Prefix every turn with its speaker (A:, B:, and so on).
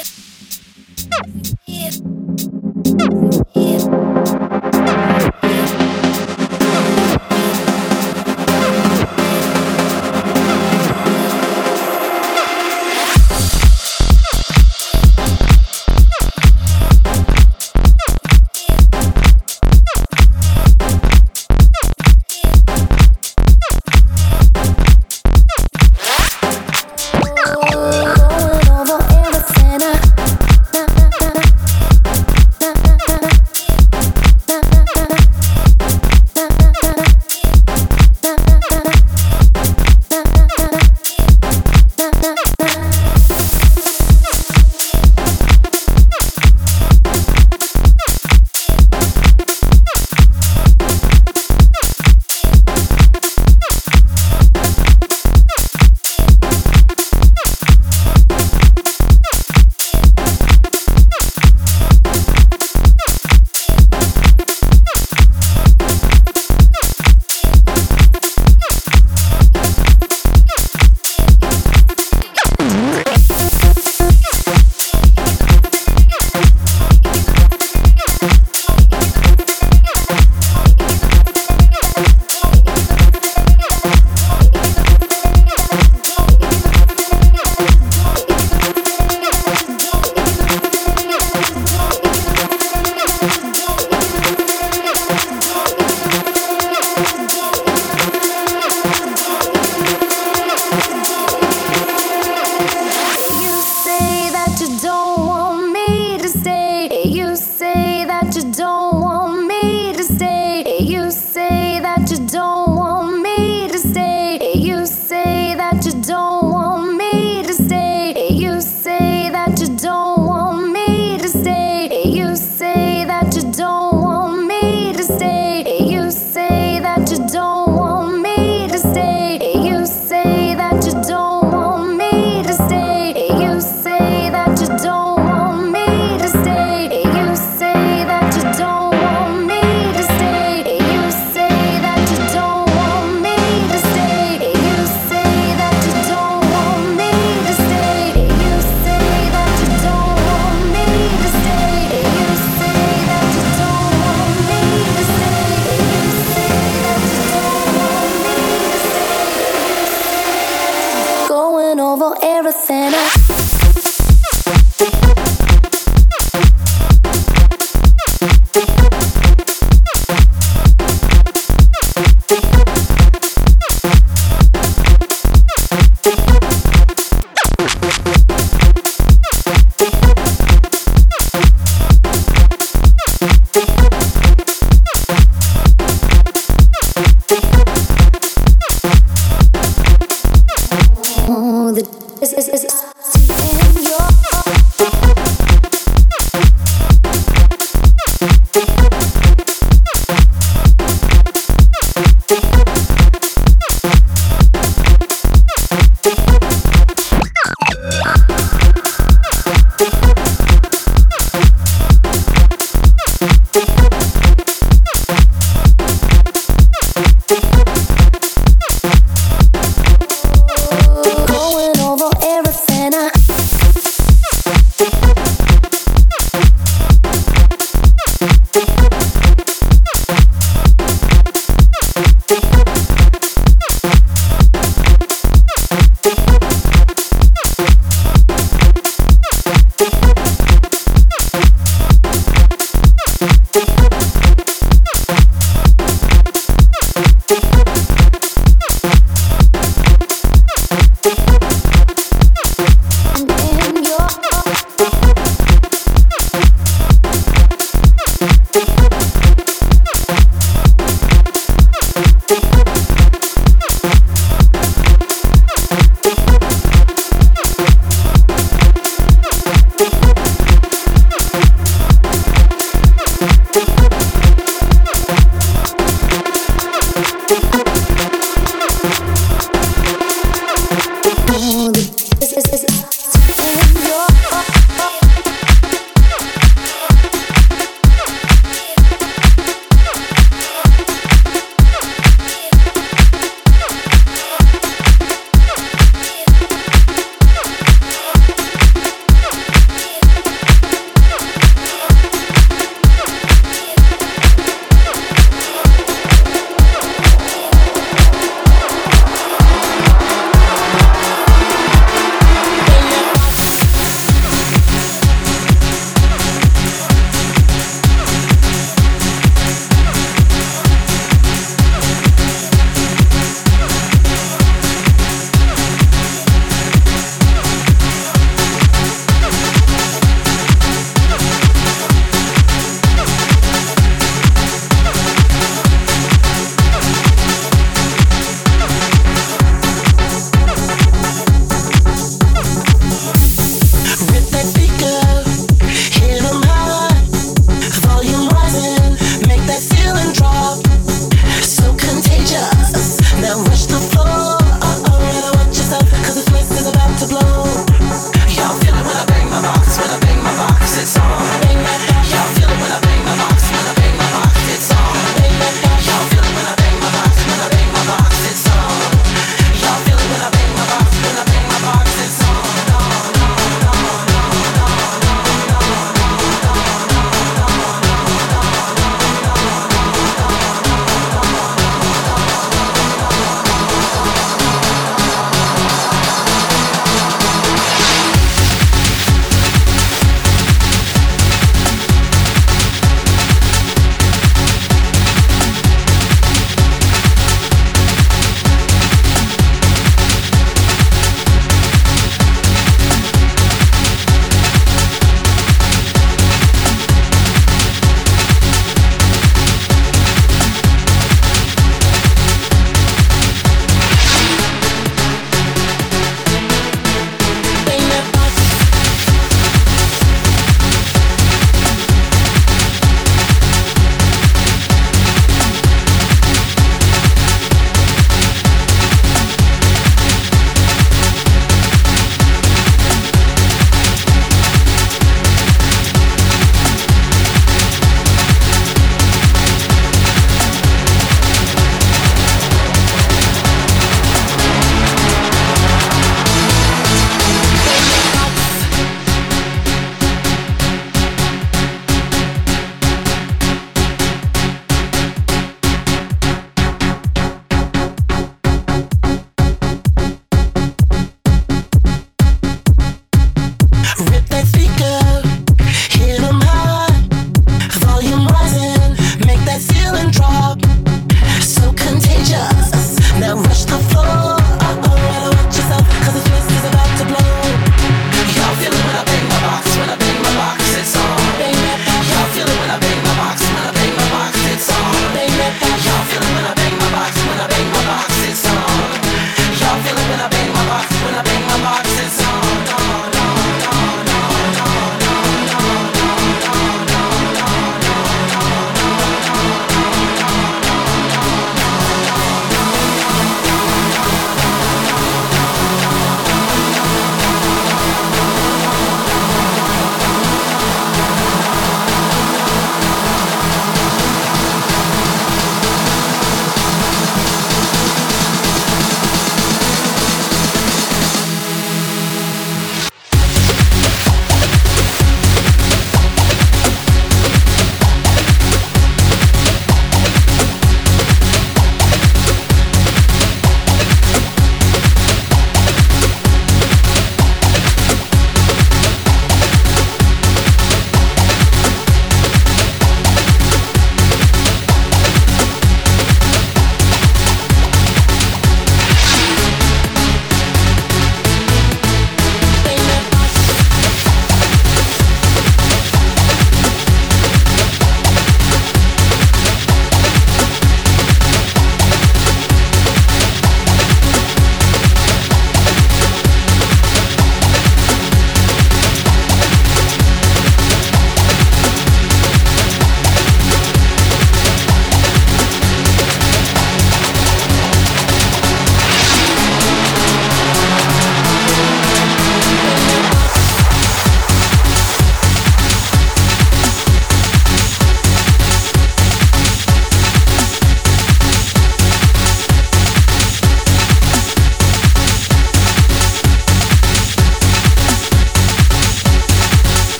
A: it.